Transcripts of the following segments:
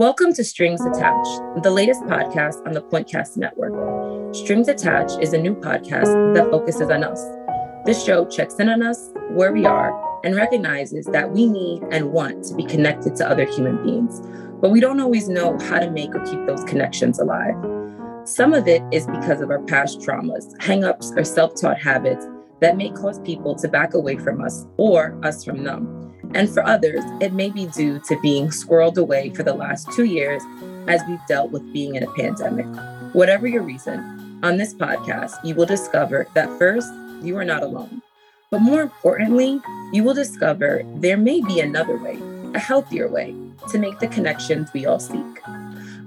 Welcome to Strings Attached, the latest podcast on the Pointcast Network. Strings Attached is a new podcast that focuses on us. This show checks in on us, where we are, and recognizes that we need and want to be connected to other human beings, but we don't always know how to make or keep those connections alive. Some of it is because of our past traumas, hangups, or self taught habits that may cause people to back away from us or us from them. And for others, it may be due to being squirreled away for the last two years as we've dealt with being in a pandemic. Whatever your reason, on this podcast, you will discover that first, you are not alone. But more importantly, you will discover there may be another way, a healthier way, to make the connections we all seek.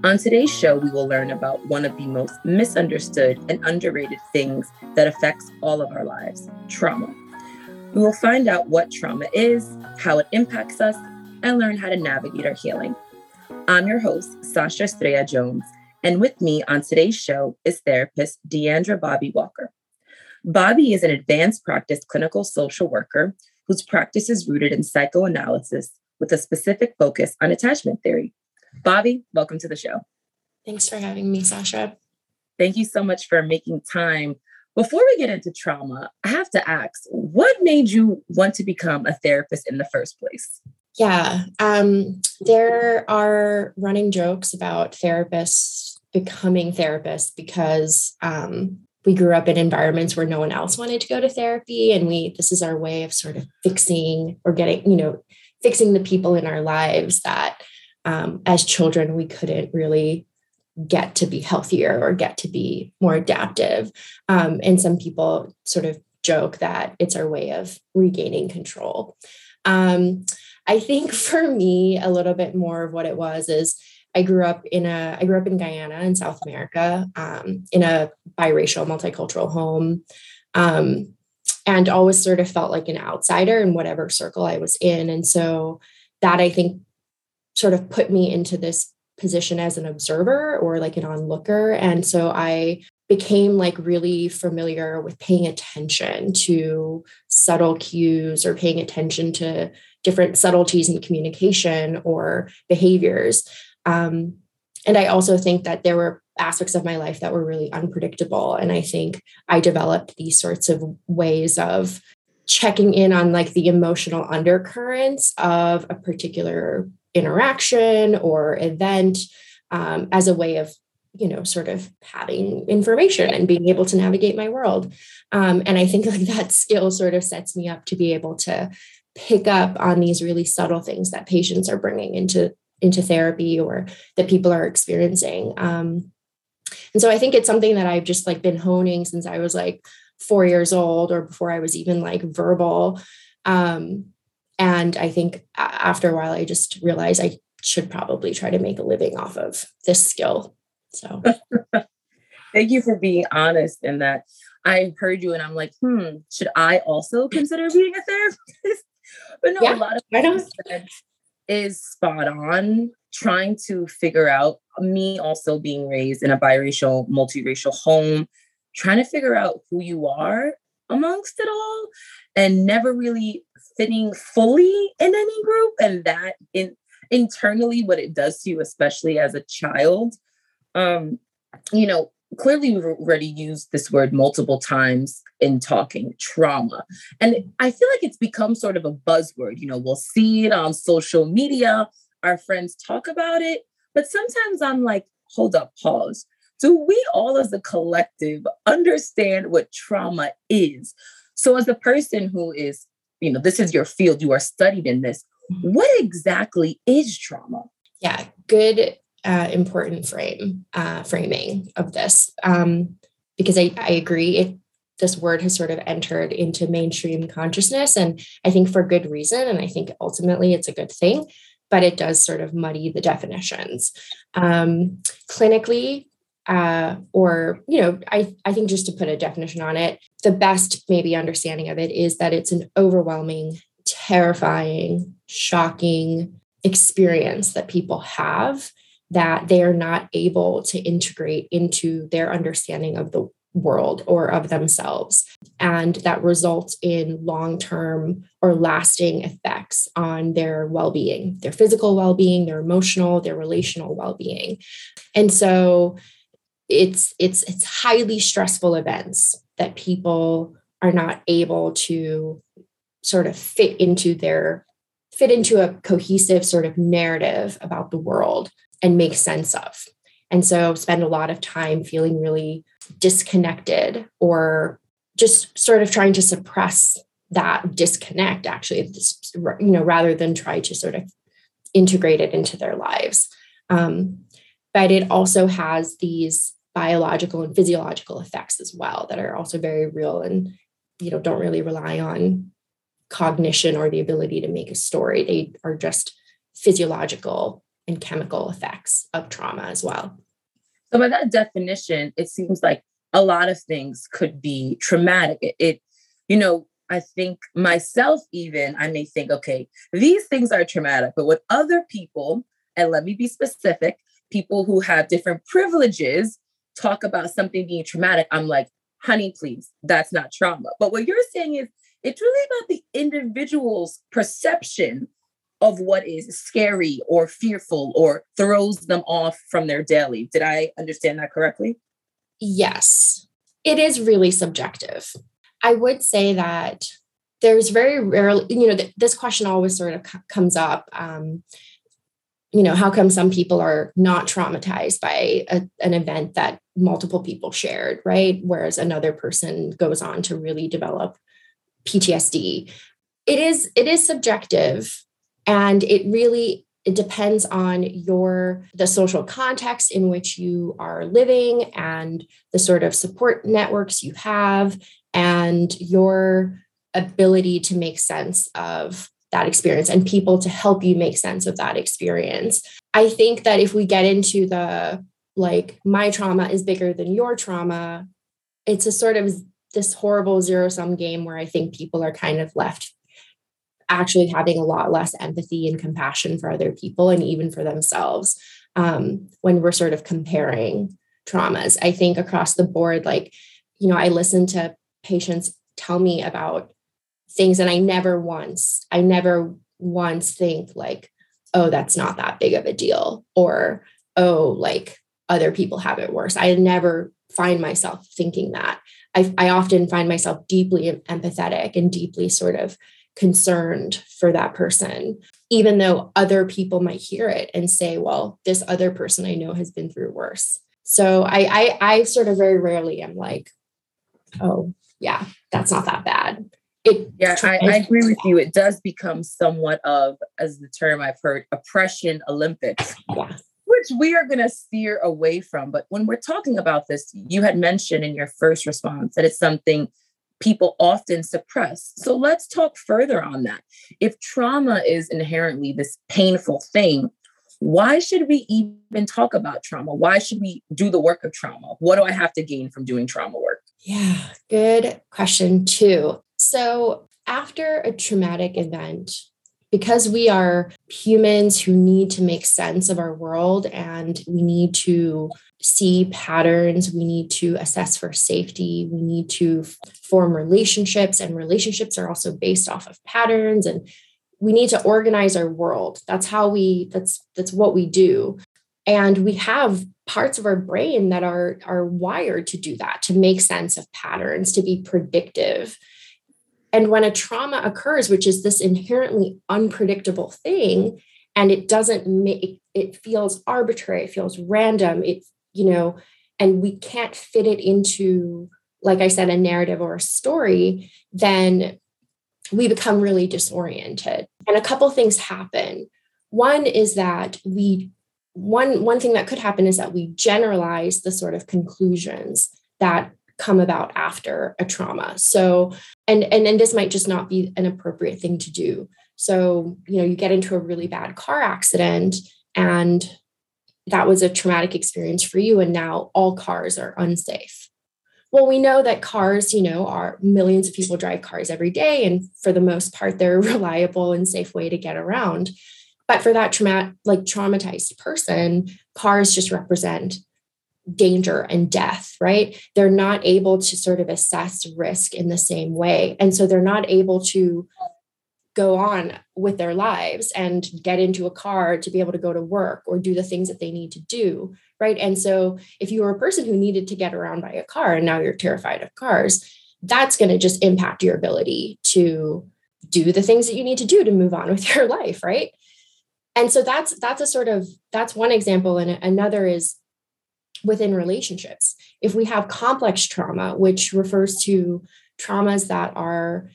On today's show, we will learn about one of the most misunderstood and underrated things that affects all of our lives trauma. We will find out what trauma is, how it impacts us, and learn how to navigate our healing. I'm your host, Sasha Estrella Jones, and with me on today's show is therapist Deandra Bobby Walker. Bobby is an advanced practice clinical social worker whose practice is rooted in psychoanalysis with a specific focus on attachment theory. Bobby, welcome to the show. Thanks for having me, Sasha. Thank you so much for making time before we get into trauma, I have to ask, what made you want to become a therapist in the first place? Yeah, um, there are running jokes about therapists becoming therapists because um, we grew up in environments where no one else wanted to go to therapy, and we this is our way of sort of fixing or getting, you know, fixing the people in our lives that um, as children we couldn't really get to be healthier or get to be more adaptive. Um, and some people sort of joke that it's our way of regaining control. Um, I think for me, a little bit more of what it was is I grew up in a I grew up in Guyana in South America um, in a biracial multicultural home. Um, and always sort of felt like an outsider in whatever circle I was in. And so that I think sort of put me into this position as an observer or like an onlooker. And so I became like really familiar with paying attention to subtle cues or paying attention to different subtleties in communication or behaviors. Um, and I also think that there were aspects of my life that were really unpredictable. And I think I developed these sorts of ways of checking in on like the emotional undercurrents of a particular interaction or event um, as a way of you know sort of having information and being able to navigate my world. Um, and i think like that skill sort of sets me up to be able to pick up on these really subtle things that patients are bringing into into therapy or that people are experiencing. Um, and so i think it's something that i've just like been honing since i was like four years old or before i was even like verbal. Um, and I think after a while, I just realized I should probably try to make a living off of this skill. So thank you for being honest in that. I heard you and I'm like, hmm, should I also consider being a therapist? but no, yeah, a lot of what said is spot on. Trying to figure out me also being raised in a biracial, multiracial home, trying to figure out who you are amongst it all and never really fitting fully in any group and that in internally what it does to you especially as a child um you know clearly we've already used this word multiple times in talking trauma. And i feel like it's become sort of a buzzword you know we'll see it on social media our friends talk about it but sometimes i'm like hold up pause. Do we all as a collective understand what trauma is? So as a person who is you know, this is your field, you are studied in this. Mm-hmm. What exactly is trauma? Yeah, good, uh, important frame uh, framing of this, um, because I, I agree. It, this word has sort of entered into mainstream consciousness, and I think for good reason. And I think ultimately it's a good thing, but it does sort of muddy the definitions. Um, clinically, uh, or you know I, I think just to put a definition on it the best maybe understanding of it is that it's an overwhelming terrifying shocking experience that people have that they are not able to integrate into their understanding of the world or of themselves. And that results in long term or lasting effects on their well being, their physical well being, their emotional, their relational well being. And so it's it's it's highly stressful events that people are not able to sort of fit into their fit into a cohesive sort of narrative about the world and make sense of. And so spend a lot of time feeling really disconnected or just sort of trying to suppress that disconnect actually you know rather than try to sort of integrate it into their lives. Um, but it also has these biological and physiological effects as well that are also very real and you know don't really rely on cognition or the ability to make a story. They are just physiological and chemical effects of trauma as well. So by that definition it seems like a lot of things could be traumatic. It, it you know I think myself, even, I may think, okay, these things are traumatic, but with other people, and let me be specific, people who have different privileges talk about something being traumatic, I'm like, honey, please, that's not trauma. But what you're saying is it's really about the individual's perception of what is scary or fearful or throws them off from their daily. Did I understand that correctly? Yes, it is really subjective. I would say that there's very rarely, you know, th- this question always sort of c- comes up. Um, you know, how come some people are not traumatized by a, an event that multiple people shared, right? Whereas another person goes on to really develop PTSD. It is it is subjective and it really it depends on your the social context in which you are living and the sort of support networks you have and your ability to make sense of that experience and people to help you make sense of that experience. I think that if we get into the like, my trauma is bigger than your trauma, it's a sort of this horrible zero sum game where I think people are kind of left actually having a lot less empathy and compassion for other people and even for themselves um, when we're sort of comparing traumas. I think across the board, like, you know, I listen to patients tell me about things and i never once i never once think like oh that's not that big of a deal or oh like other people have it worse. I never find myself thinking that. I, I often find myself deeply empathetic and deeply sort of concerned for that person even though other people might hear it and say well this other person i know has been through worse. So i i, I sort of very rarely am like oh yeah that's not that bad it yeah I, I, agree with you. It does become somewhat of as the term i've heard oppression olympics yeah. which we are going to steer away from. But when we're talking about this you had mentioned in your first response that it's something people often suppress. So let's talk further on that. If trauma is inherently this painful thing why should we even talk about trauma? Why should we do the work of trauma? What do i have to gain from doing trauma work? Yeah good question too so, after a traumatic event, because we are humans who need to make sense of our world and we need to see patterns, we need to assess for safety, we need to form relationships, and relationships are also based off of patterns and we need to organize our world. That's how we that's that's what we do. And we have parts of our brain that are are wired to do that to make sense of patterns to be predictive and when a trauma occurs, which is this inherently unpredictable thing, and it doesn't make it feels arbitrary, it feels random, it, you know, and we can't fit it into, like I said, a narrative or a story, then we become really disoriented. And a couple things happen. One is that we one one thing that could happen is that we generalize the sort of conclusions that come about after a trauma. So and and and this might just not be an appropriate thing to do. So you know you get into a really bad car accident and that was a traumatic experience for you and now all cars are unsafe. Well we know that cars you know are millions of people drive cars every day and for the most part they're a reliable and safe way to get around. But for that trauma like traumatized person cars just represent danger and death, right? They're not able to sort of assess risk in the same way. And so they're not able to go on with their lives and get into a car to be able to go to work or do the things that they need to do, right? And so if you were a person who needed to get around by a car and now you're terrified of cars, that's going to just impact your ability to do the things that you need to do to move on with your life, right? And so that's that's a sort of that's one example and another is within relationships. If we have complex trauma, which refers to traumas that are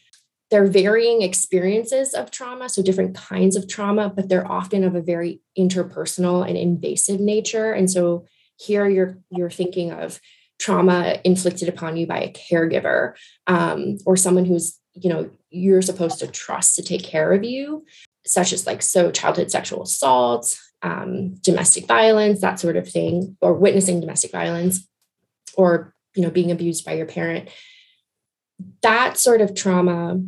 they're varying experiences of trauma, so different kinds of trauma, but they're often of a very interpersonal and invasive nature. And so here you're you're thinking of trauma inflicted upon you by a caregiver um, or someone who's you know you're supposed to trust to take care of you such as like so childhood sexual assault um, domestic violence that sort of thing or witnessing domestic violence or you know being abused by your parent. That sort of trauma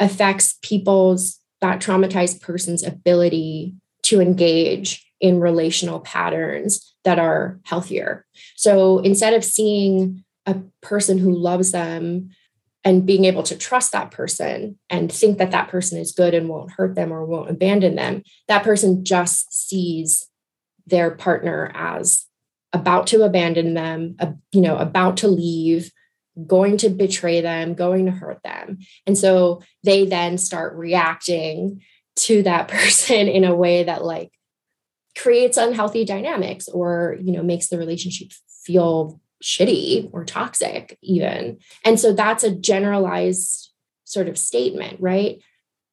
affects people's that traumatized person's ability to engage in relational patterns that are healthier. So instead of seeing a person who loves them and being able to trust that person and think that that person is good and won't hurt them or won't abandon them that person just sees their partner as about to abandon them you know about to leave going to betray them going to hurt them. And so they then start reacting to that person in a way that like creates unhealthy dynamics or you know makes the relationship feel shitty or toxic, even. And so that's a generalized sort of statement, right?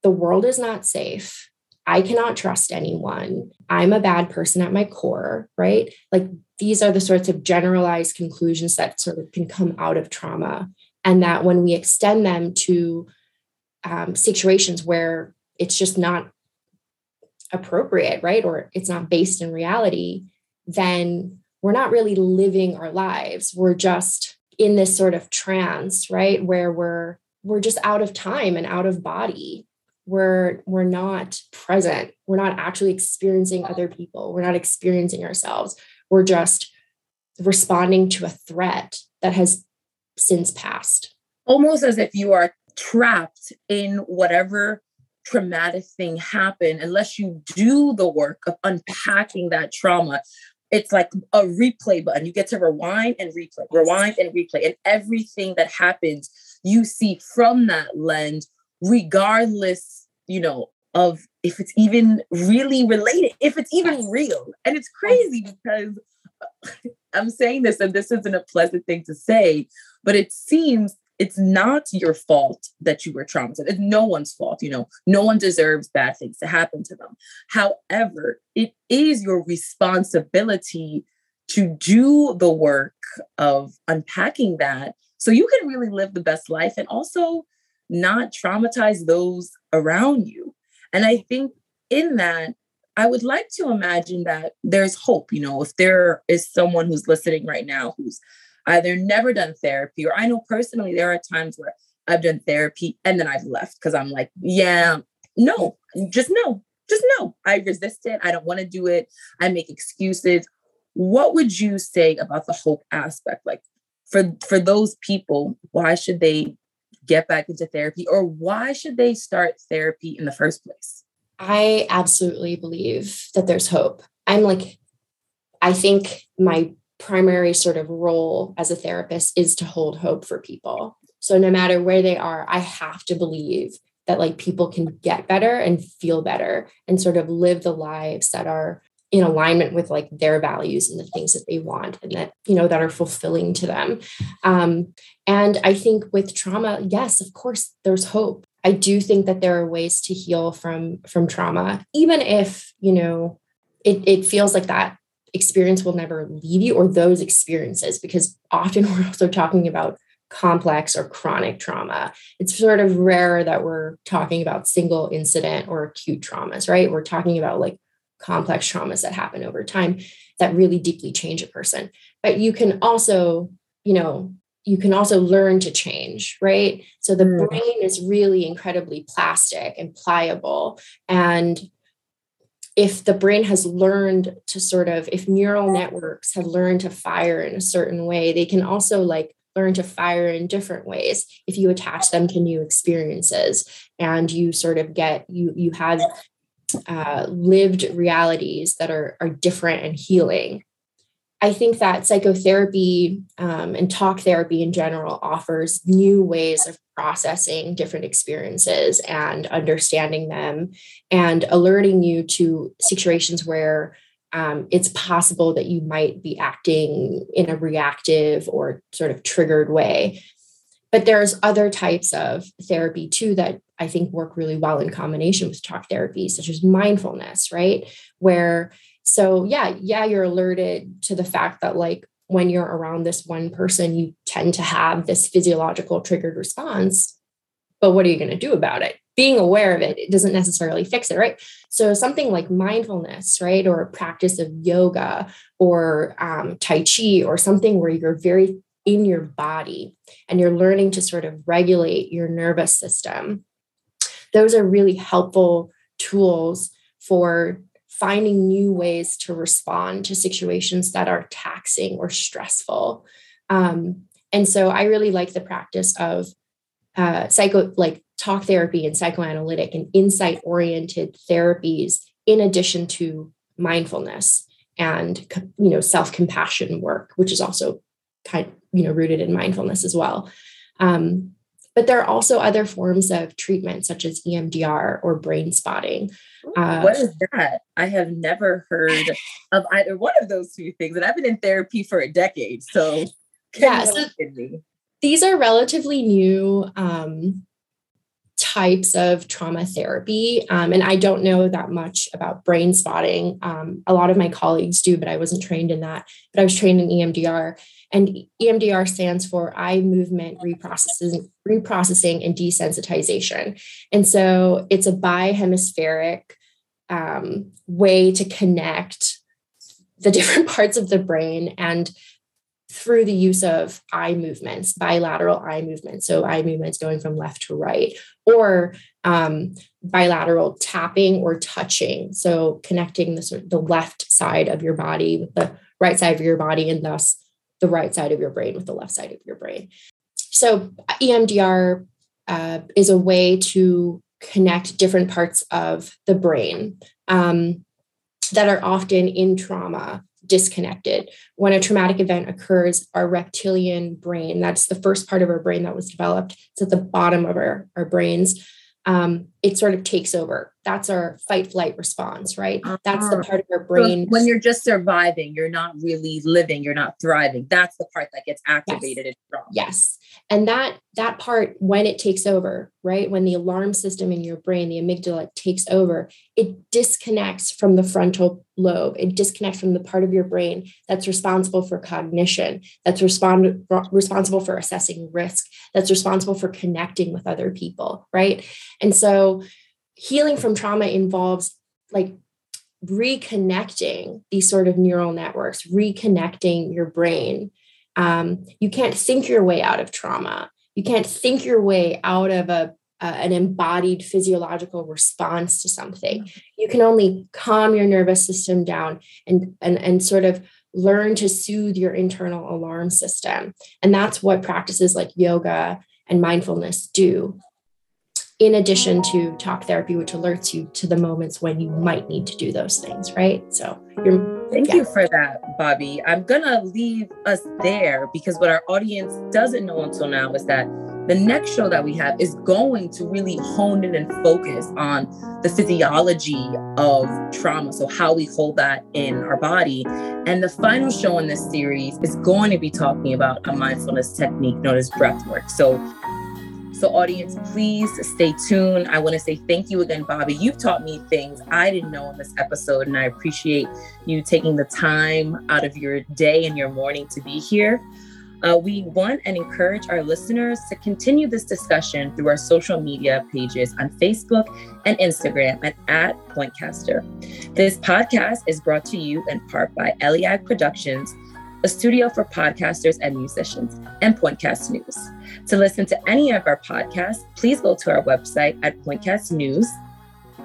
The world is not safe. I cannot trust anyone. I'm a bad person at my core, right? Like these are the sorts of generalized conclusions that sort of can come out of trauma. And that when we extend them to um, situations where it's just not appropriate, right? Or it's not based in reality, then we're not really living our lives. We're just in this sort of trance, right? Where we're we're just out of time and out of body. We're we're not present. We're not actually experiencing other people. We're not experiencing ourselves. We're just responding to a threat that has since passed. Almost as if you are trapped in whatever traumatic thing happened unless you do the work of unpacking that trauma it's like a replay button. You get to rewind and replay, rewind and replay. And everything that happens, you see from that lens, regardless, you know, of if it's even really related, if it's even real. And it's crazy because I'm saying this, and this isn't a pleasant thing to say, but it seems it's not your fault that you were traumatized. It's no one's fault. You know, no one deserves bad things to happen to them. However, it is your responsibility to do the work of unpacking that so you can really live the best life and also not traumatize those around you. And I think in that, I would like to imagine that there's hope. You know, if there is someone who's listening right now who's either never done therapy or I know personally there are times where I've done therapy and then I've left because I'm like, yeah, no, just no, just no. I resist it. I don't want to do it. I make excuses. What would you say about the hope aspect? Like for for those people, why should they get back into therapy or why should they start therapy in the first place? I absolutely believe that there's hope. I'm like, I think my primary sort of role as a therapist is to hold hope for people. So no matter where they are, I have to believe that like people can get better and feel better and sort of live the lives that are in alignment with like their values and the things that they want and that you know that are fulfilling to them um, and i think with trauma yes of course there's hope i do think that there are ways to heal from from trauma even if you know it, it feels like that experience will never leave you or those experiences because often we're also talking about complex or chronic trauma. It's sort of rare that we're talking about single incident or acute traumas, right? We're talking about like complex traumas that happen over time that really deeply change a person. But you can also, you know, you can also learn to change, right? So the mm. brain is really incredibly plastic and pliable. And if the brain has learned to sort of if neural networks have learned to fire in a certain way they can also like learn to fire in different ways. If you attach them to new experiences and you sort of get you you have uh, lived realities that are are different and healing. I think that psychotherapy um, and talk therapy in general offers new ways of processing different experiences and understanding them and alerting you to situations where um, it's possible that you might be acting in a reactive or sort of triggered way. But there's other types of therapy too that I think work really well in combination with talk therapy, such as mindfulness, right? Where so, yeah, yeah, you're alerted to the fact that, like, when you're around this one person, you tend to have this physiological triggered response. But what are you going to do about it? Being aware of it, it doesn't necessarily fix it, right? So, something like mindfulness, right, or a practice of yoga or um, Tai Chi or something where you're very in your body and you're learning to sort of regulate your nervous system, those are really helpful tools for finding new ways to respond to situations that are taxing or stressful. Um, and so I really like the practice of uh, psycho, like talk therapy and psychoanalytic and insight oriented therapies, in addition to mindfulness and you know self compassion work, which is also kind you know rooted in mindfulness as well. Um, but there are also other forms of treatment, such as EMDR or brain spotting. Uh, what is that? I have never heard of either one of those two things. And I've been in therapy for a decade. So, yeah, so these are relatively new um, types of trauma therapy. Um, and I don't know that much about brain spotting. Um, a lot of my colleagues do, but I wasn't trained in that. But I was trained in EMDR. And EMDR stands for eye movement reprocessing, reprocessing and desensitization. And so it's a bihemispheric um, way to connect the different parts of the brain and through the use of eye movements, bilateral eye movements. So, eye movements going from left to right, or um, bilateral tapping or touching. So, connecting the, the left side of your body with the right side of your body, and thus the right side of your brain with the left side of your brain. So, EMDR uh, is a way to connect different parts of the brain um, that are often in trauma disconnected. When a traumatic event occurs, our reptilian brain, that's the first part of our brain that was developed, it's at the bottom of our, our brains, um, it sort of takes over. That's our fight flight response, right? Uh-huh. That's the ah. part of our brain. So when you're just surviving, you're not really living, you're not thriving. That's the part that gets activated yes. in trauma. Yes. And that that part, when it takes over, right? When the alarm system in your brain, the amygdala takes over, it disconnects from the frontal lobe. It disconnects from the part of your brain that's responsible for cognition, that's respond, responsible for assessing risk, that's responsible for connecting with other people, right? And so healing from trauma involves like reconnecting these sort of neural networks, reconnecting your brain. Um, you can't think your way out of trauma. You can't think your way out of a uh, an embodied physiological response to something. You can only calm your nervous system down and, and, and sort of learn to soothe your internal alarm system. And that's what practices like yoga and mindfulness do in addition to talk therapy, which alerts you to the moments when you might need to do those things, right? So you're Thank yeah. you for that, Bobby. I'm gonna leave us there because what our audience doesn't know until now is that the next show that we have is going to really hone in and focus on the physiology of trauma. So, how we hold that in our body. And the final show in this series is going to be talking about a mindfulness technique known as breath work. So, so, audience, please stay tuned. I want to say thank you again, Bobby. You've taught me things I didn't know in this episode, and I appreciate you taking the time out of your day and your morning to be here. Uh, we want and encourage our listeners to continue this discussion through our social media pages on Facebook and Instagram at, at Pointcaster. This podcast is brought to you in part by Eliag Productions a studio for podcasters and musicians, and Pointcast News. To listen to any of our podcasts, please go to our website at Pointcast News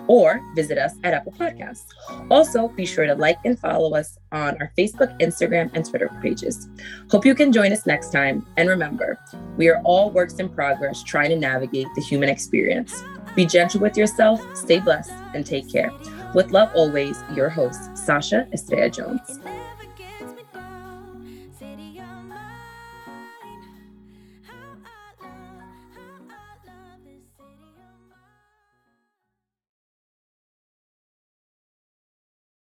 or visit us at Apple Podcasts. Also, be sure to like and follow us on our Facebook, Instagram, and Twitter pages. Hope you can join us next time. And remember, we are all works in progress trying to navigate the human experience. Be gentle with yourself, stay blessed, and take care. With love always, your host, Sasha Estrella Jones.